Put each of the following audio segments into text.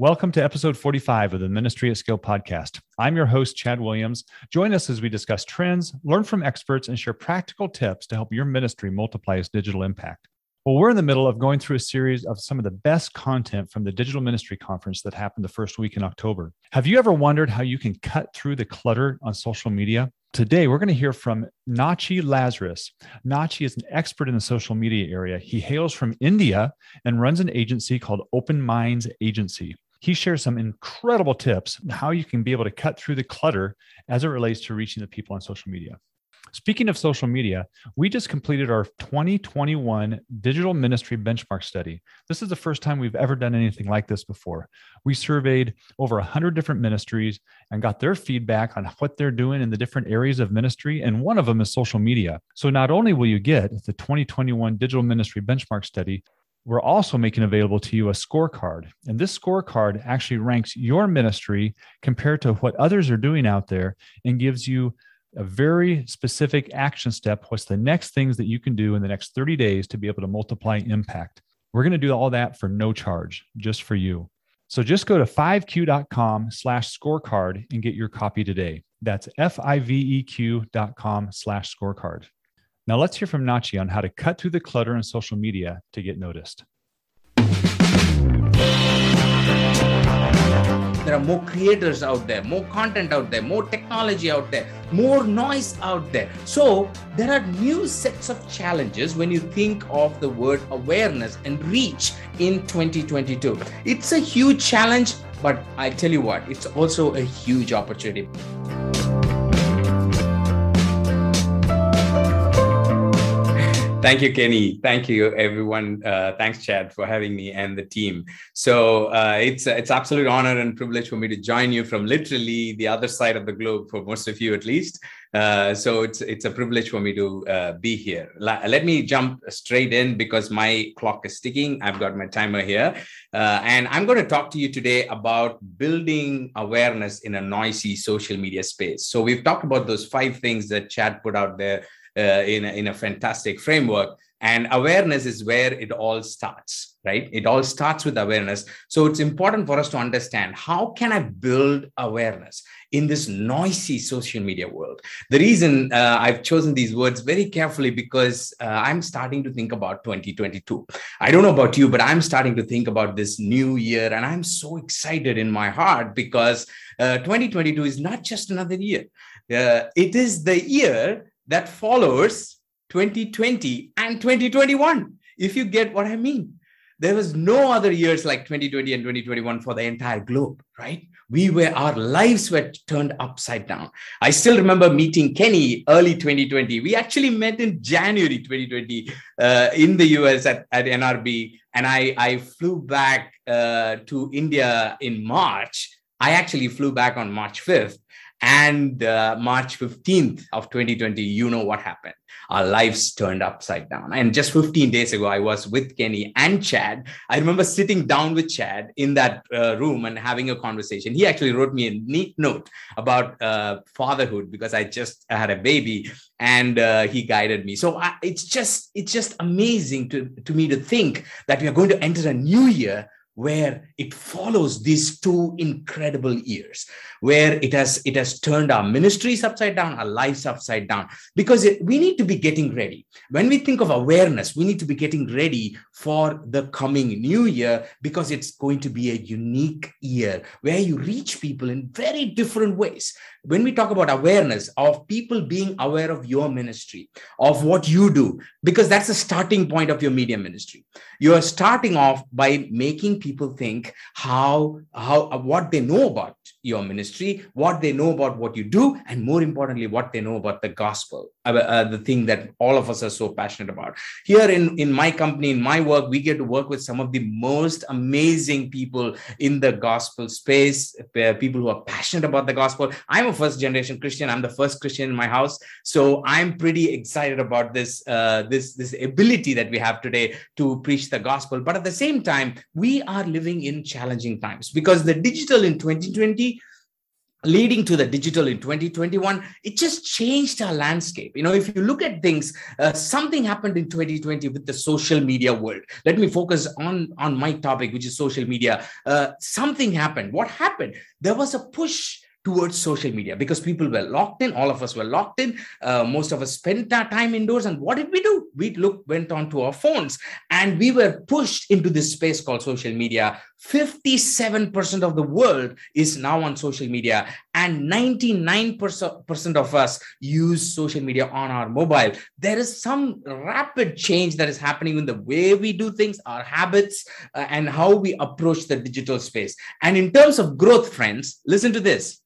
Welcome to episode 45 of the Ministry at Scale podcast. I'm your host, Chad Williams. Join us as we discuss trends, learn from experts, and share practical tips to help your ministry multiply its digital impact. Well, we're in the middle of going through a series of some of the best content from the Digital Ministry Conference that happened the first week in October. Have you ever wondered how you can cut through the clutter on social media? Today, we're going to hear from Nachi Lazarus. Nachi is an expert in the social media area. He hails from India and runs an agency called Open Minds Agency. He shares some incredible tips on how you can be able to cut through the clutter as it relates to reaching the people on social media. Speaking of social media, we just completed our 2021 digital ministry benchmark study. This is the first time we've ever done anything like this before. We surveyed over 100 different ministries and got their feedback on what they're doing in the different areas of ministry. And one of them is social media. So not only will you get the 2021 digital ministry benchmark study, we're also making available to you a scorecard. And this scorecard actually ranks your ministry compared to what others are doing out there and gives you a very specific action step. What's the next things that you can do in the next 30 days to be able to multiply impact? We're going to do all that for no charge, just for you. So just go to 5q.com slash scorecard and get your copy today. That's F-I-V-E-Q.com slash scorecard. Now let's hear from Nachi on how to cut through the clutter in social media to get noticed. There are more creators out there, more content out there, more technology out there, more noise out there. So there are new sets of challenges when you think of the word awareness and reach in 2022. It's a huge challenge, but I tell you what, it's also a huge opportunity. Thank you, Kenny. Thank you, everyone. Uh, thanks, Chad, for having me and the team. So uh, it's it's absolute honor and privilege for me to join you from literally the other side of the globe, for most of you at least. Uh, so it's it's a privilege for me to uh, be here. La- let me jump straight in because my clock is ticking. I've got my timer here, uh, and I'm going to talk to you today about building awareness in a noisy social media space. So we've talked about those five things that Chad put out there uh, in, a, in a fantastic framework. And awareness is where it all starts, right? It all starts with awareness. So it's important for us to understand how can I build awareness in this noisy social media world? The reason uh, I've chosen these words very carefully because uh, I'm starting to think about 2022. I don't know about you, but I'm starting to think about this new year, and I'm so excited in my heart because uh, 2022 is not just another year. Uh, it is the year that follows 2020 and 2021 if you get what i mean. There was no other years like 2020 and 2021 for the entire globe right? We were our lives were turned upside down. I still remember meeting kenny early 2020 we actually met in january 2020 uh, in the us at, at nrb and i i flew back uh, to india in march. I actually flew back on march 5th and uh, March 15th of 2020, you know what happened. Our lives turned upside down. And just 15 days ago, I was with Kenny and Chad. I remember sitting down with Chad in that uh, room and having a conversation. He actually wrote me a neat note about uh, fatherhood because I just had a baby and uh, he guided me. So I, it's just it's just amazing to, to me to think that we are going to enter a new year where it follows these two incredible years where it has it has turned our ministries upside down our lives upside down. Because it, we need to be getting ready. When we think of awareness we need to be getting ready for the coming new year because it's going to be a unique year where you reach people in very different ways when we talk about awareness of people being aware of your ministry of what you do because that's the starting point of your media ministry. You are starting off by making people think how how what they know about your ministry, what they know about what you do, and more importantly, what they know about the gospel, uh, uh, the thing that all of us are so passionate about. Here in, in my company, in my work, we get to work with some of the most amazing people in the gospel space, people who are passionate about the gospel. I'm a first generation Christian. I'm the first Christian in my house. So I'm pretty excited about this, uh, this, this ability that we have today to preach the gospel. But at the same time, we are living in challenging times because the digital in 2020 leading to the digital in 2021 it just changed our landscape. You know if you look at things uh, something happened in 2020 with the social media world. Let me focus on on my topic which is social media. Uh, something happened. What happened? There was a push towards social media because people were locked in all of us were locked in uh, most of us spent our time indoors. And what did we do? We look went on to our phones and we were pushed into this space called social media. 57% of the world is now on social media and 99% of us use social media on our mobile. There is some rapid change that is happening in the way we do things our habits uh, and how we approach the digital space. And in terms of growth friends listen to this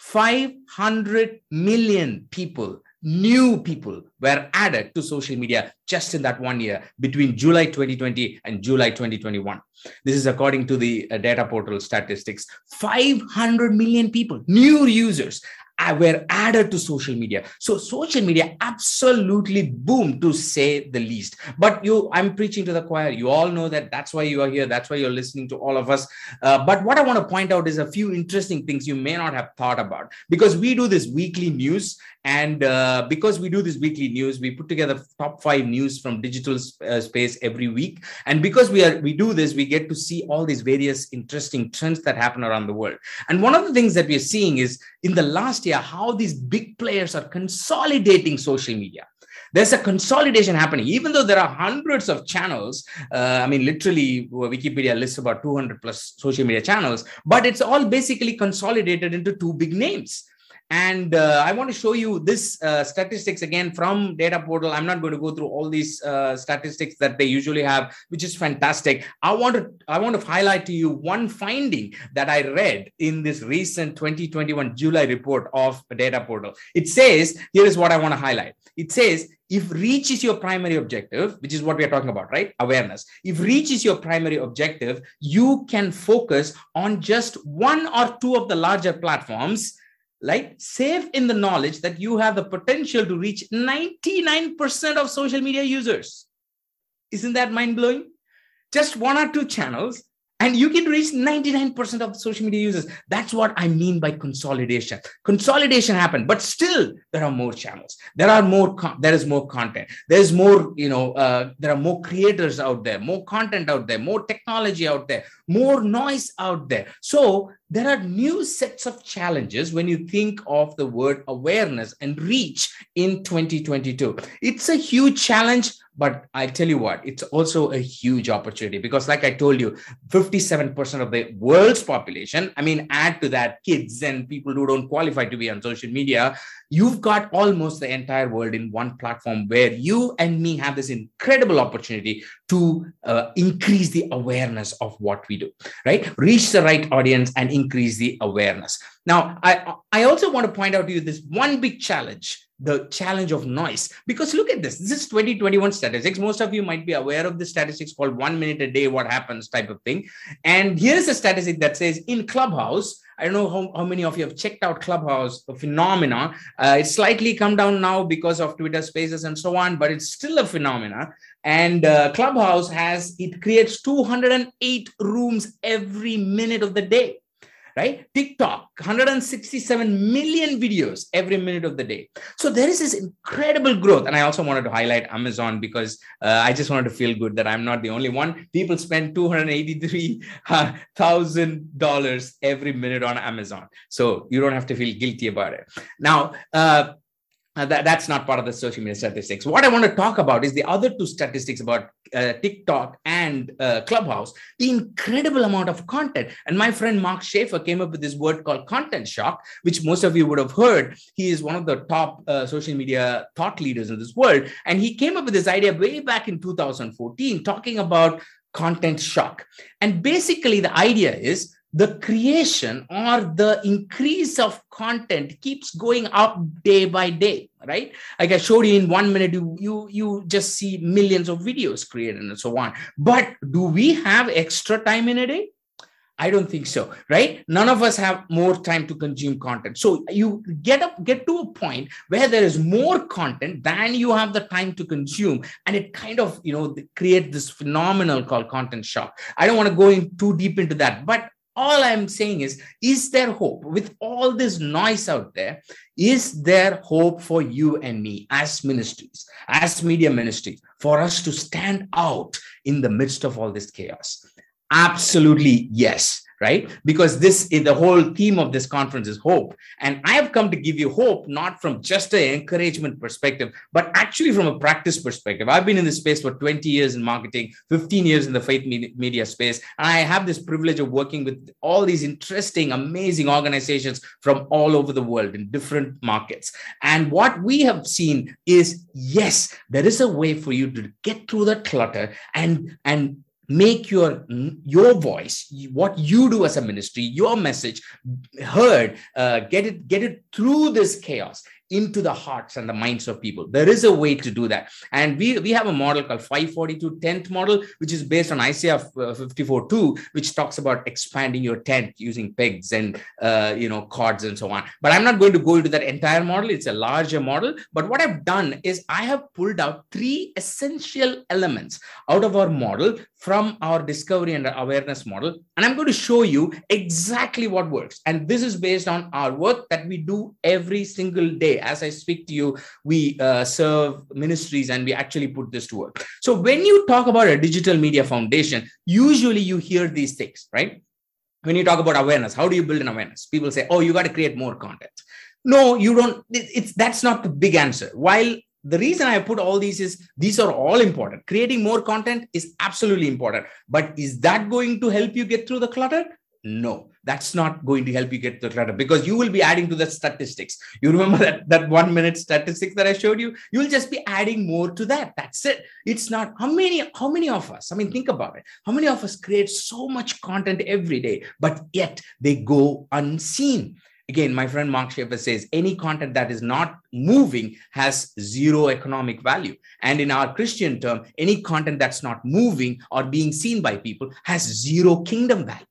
500 million people, new people, were added to social media just in that one year between July 2020 and July 2021. This is according to the uh, data portal statistics. 500 million people, new users were added to social media. So social media absolutely boomed to say the least. But you i'm preaching to the choir. You all know that. That's why you are here. That's why you're listening to all of us. Uh, but what i want to point out is a few interesting things you may not have thought about. Because we do this weekly news and uh, because we do this weekly news we put together top five news from digital uh, space every week. And because we are we do this we get to see all these various interesting trends that happen around the world. And one of the things that we're seeing is in the last year how these big players are consolidating social media. There's a consolidation happening. Even though there are hundreds of channels uh, i mean literally wikipedia lists about 200 plus social media channels but it's all basically consolidated into two big names and uh, I want to show you this uh, statistics again from data portal. I'm not going to go through all these uh, statistics that they usually have, which is fantastic. I want to I want to highlight to you one finding that I read in this recent 2021 July report of data portal. It says, here is what I want to highlight. It says if reach is your primary objective, which is what we are talking about, right? Awareness. If reach is your primary objective, you can focus on just one or two of the larger platforms like safe in the knowledge that you have the potential to reach 99% of social media users. Isn't that mind blowing? Just one or two channels and you can reach 99% of social media users. That's what i mean by consolidation. Consolidation happened but still there are more channels. There are more there is more content. There's more you know uh, there are more creators out there more content out there more technology out there more noise out there. So there are new sets of challenges when you think of the word awareness and reach in 2022 it's a huge challenge but I tell you what, it's also a huge opportunity because, like I told you, 57% of the world's population, I mean, add to that kids and people who don't qualify to be on social media, you've got almost the entire world in one platform where you and me have this incredible opportunity to uh, increase the awareness of what we do right? Reach the right audience and increase the awareness. Now i i also want to point out to you this one big challenge the challenge of noise because look at this this is 2021 statistics most of you might be aware of the statistics called one minute a day what happens type of thing and here's a statistic that says in clubhouse I don't know how, how many of you have checked out Clubhouse phenomena. Uh, it's slightly come down now because of Twitter Spaces and so on, but it's still a phenomena. And uh, Clubhouse has it creates 208 rooms every minute of the day right? TikTok, 167 million videos every minute of the day. So there is this incredible growth. And I also wanted to highlight Amazon because uh, I just wanted to feel good that I'm not the only one. People spend $283,000 every minute on Amazon. So you don't have to feel guilty about it. Now, uh, uh, that, that's not part of the social media statistics. What I want to talk about is the other two statistics about uh, TikTok and uh, Clubhouse, the incredible amount of content. And my friend Mark Schaefer came up with this word called content shock, which most of you would have heard. He is one of the top uh, social media thought leaders in this world. And he came up with this idea way back in 2014, talking about content shock. And basically, the idea is the creation or the increase of content keeps going up day by day right like i showed you in one minute you you you just see millions of videos created and so on but do we have extra time in a day I don't think so, right? None of us have more time to consume content. So you get up, get to a point where there is more content than you have the time to consume, and it kind of you know create this phenomenal called content shock. I don't want to go in too deep into that, but all i'm saying is is there hope? With all this noise out there is there hope for you and me as ministries as media ministries for us to stand out in the midst of all this chaos? Absolutely yes right? Because this is the whole theme of this conference is hope. And I have come to give you hope, not from just an encouragement perspective, but actually from a practice perspective. I've been in this space for 20 years in marketing, 15 years in the faith media space. And I have this privilege of working with all these interesting, amazing organizations from all over the world in different markets. And what we have seen is yes, there is a way for you to get through the clutter and, and make your your voice what you do as a ministry your message heard uh, get it get it through this chaos into the hearts and the minds of people. There is a way to do that. And we, we have a model called 542 tent model, which is based on Isaiah uh, 54 2, which talks about expanding your tent using pegs and, uh, you know, cords and so on. But I'm not going to go into that entire model. It's a larger model. But what I've done is I have pulled out three essential elements out of our model from our discovery and awareness model. And I'm going to show you exactly what works. And this is based on our work that we do every single day as I speak to you, we uh, serve ministries and we actually put this to work. So when you talk about a digital media foundation, usually you hear these things, right? When you talk about awareness, how do you build an awareness? People say, oh, you got to create more content. No, you don't. It's that's not the big answer. While the reason I put all these is these are all important. Creating more content is absolutely important. But is that going to help you get through the clutter? No that's not going to help you get the clutter because you will be adding to the statistics. You remember that, that one minute statistics that I showed you? You'll just be adding more to that. That's it. It's not how many, how many of us, I mean, think about it. How many of us create so much content every day, but yet they go unseen? Again, my friend Mark Schaefer says any content that is not moving has zero economic value. And in our Christian term, any content that's not moving or being seen by people has zero kingdom value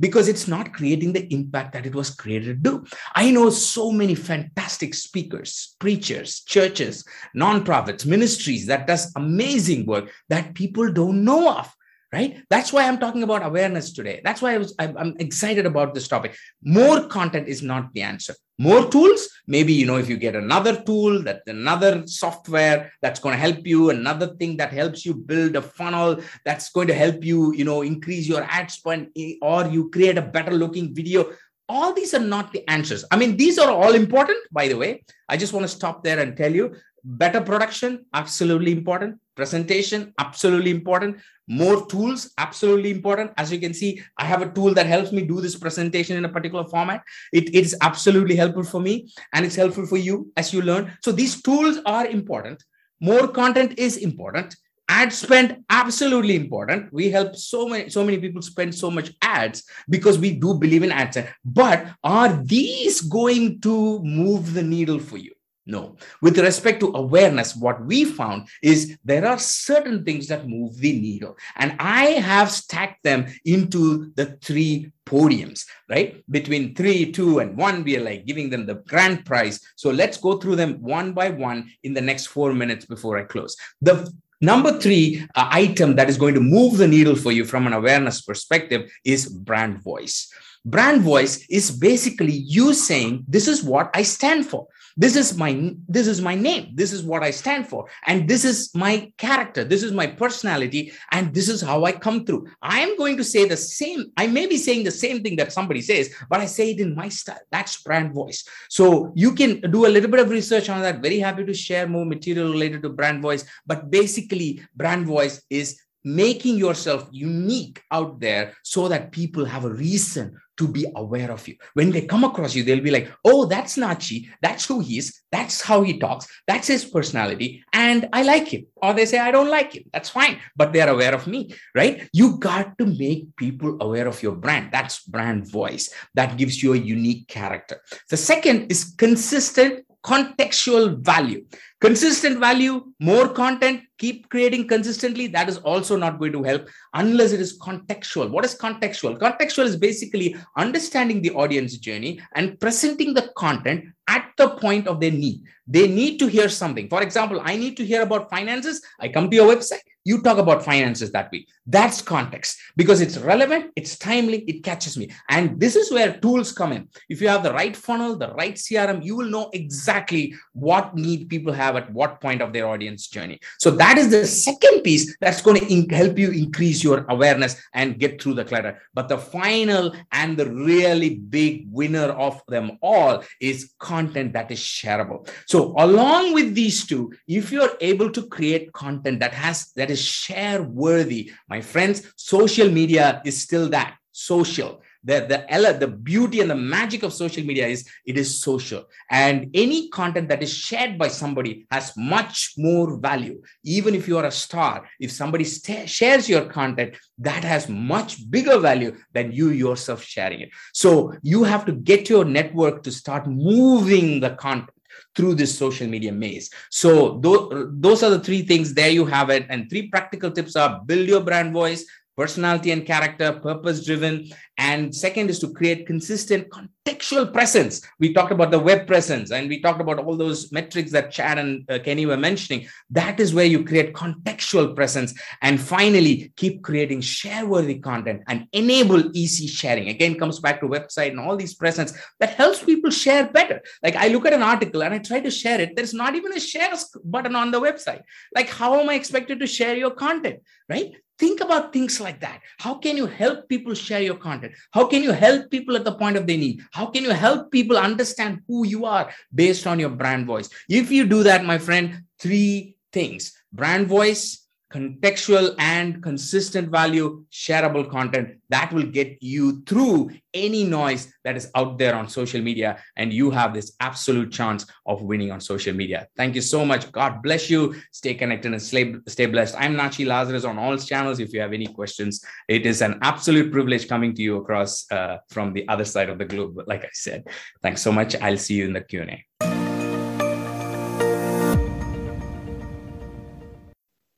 because it's not creating the impact that it was created to do. I know so many fantastic speakers, preachers, churches, nonprofits, ministries that does amazing work that people don't know of right? That's why i'm talking about awareness today. That's why i was i'm excited about this topic. More content is not the answer. More tools maybe you know if you get another tool that another software that's going to help you another thing that helps you build a funnel that's going to help you you know increase your ad spend or you create a better looking video. All these are not the answers. I mean these are all important by the way. I just want to stop there and tell you better production absolutely important presentation absolutely important. More tools absolutely important. As you can see i have a tool that helps me do this presentation in a particular format. It, it is absolutely helpful for me and it's helpful for you as you learn. So these tools are important. More content is important. Ad spend absolutely important. We help so many so many people spend so much ads because we do believe in ads. But are these going to move the needle for you no. With respect to awareness, what we found is there are certain things that move the needle. And I have stacked them into the three podiums, right? Between three, two, and one, we are like giving them the grand prize. So let's go through them one by one in the next four minutes before I close. The Number three uh, item that is going to move the needle for you from an awareness perspective is brand voice. Brand voice is basically you saying, This is what I stand for this is my this is my name. This is what i stand for. And this is my character. This is my personality. And this is how i come through. I am going to say the same i may be saying the same thing that somebody says but i say it in my style. That's brand voice. So you can do a little bit of research on that. Very happy to share more material related to brand voice. But basically brand voice is making yourself unique out there so that people have a reason to be aware of you. When they come across you, they'll be like, oh, that's Nachi. That's who he is. That's how he talks. That's his personality. And I like him. Or they say, I don't like him. That's fine. But they're aware of me, right? You got to make people aware of your brand. That's brand voice. That gives you a unique character. The second is consistent contextual value. Consistent value, more content, keep creating consistently. That is also not going to help unless it is contextual. What is contextual? Contextual is basically understanding the audience journey and presenting the content at the point of their need. They need to hear something. For example, I need to hear about finances. I come to your website. You talk about finances that week. That's context because it's relevant, it's timely, it catches me. And this is where tools come in. If you have the right funnel, the right CRM, you will know exactly what need people have at what point of their audience journey. So that is the second piece that's going to in- help you increase your awareness and get through the clutter. But the final and the really big winner of them all is content that is shareable. So along with these two, if you're able to create content that has that is share worthy, my friends, social media is still that social. The the the beauty and the magic of social media is it is social. And any content that is shared by somebody has much more value. Even if you are a star if somebody st- shares your content that has much bigger value than you yourself sharing it. So you have to get your network to start moving the content through this social media maze. So th- those are the three things. There you have it. And three practical tips are build your brand voice, personality and character, purpose driven. And second is to create consistent contextual presence. We talked about the web presence and we talked about all those metrics that Chad and uh, Kenny were mentioning. That is where you create contextual presence. And finally, keep creating share worthy content and enable easy sharing. Again, comes back to website and all these presence that helps people share better. Like I look at an article and I try to share it. There's not even a share button on the website. Like, how am I expected to share your content? Right? Think about things like that. How can you help people share your content? How can you help people at the point of their need? How can you help people understand who you are based on your brand voice? If you do that my friend three things. Brand voice contextual and consistent value, shareable content that will get you through any noise that is out there on social media. And you have this absolute chance of winning on social media. Thank you so much. God bless you. Stay connected and stay, blessed. I'm Nachi Lazarus on all channels. If you have any questions, it is an absolute privilege coming to you across uh, from the other side of the globe. Like I said, thanks so much. I'll see you in the Q&A.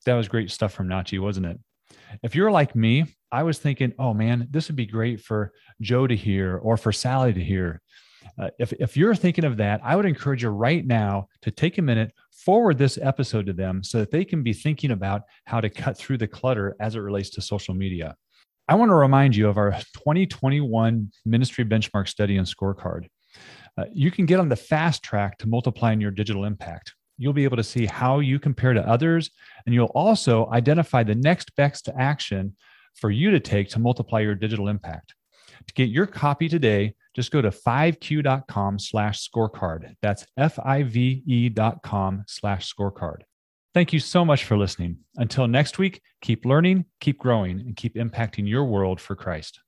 That was great stuff from Nachi, wasn't it? If you're like me, I was thinking, oh man, this would be great for Joe to hear or for Sally to hear. Uh, if, if you're thinking of that, I would encourage you right now to take a minute, forward this episode to them so that they can be thinking about how to cut through the clutter as it relates to social media. I want to remind you of our 2021 ministry benchmark study and scorecard. Uh, you can get on the fast track to multiplying your digital impact you'll be able to see how you compare to others, and you'll also identify the next best action for you to take to multiply your digital impact. To get your copy today, just go to 5q.com slash scorecard. That's F-I-V-E dot com slash scorecard. Thank you so much for listening. Until next week, keep learning, keep growing, and keep impacting your world for Christ.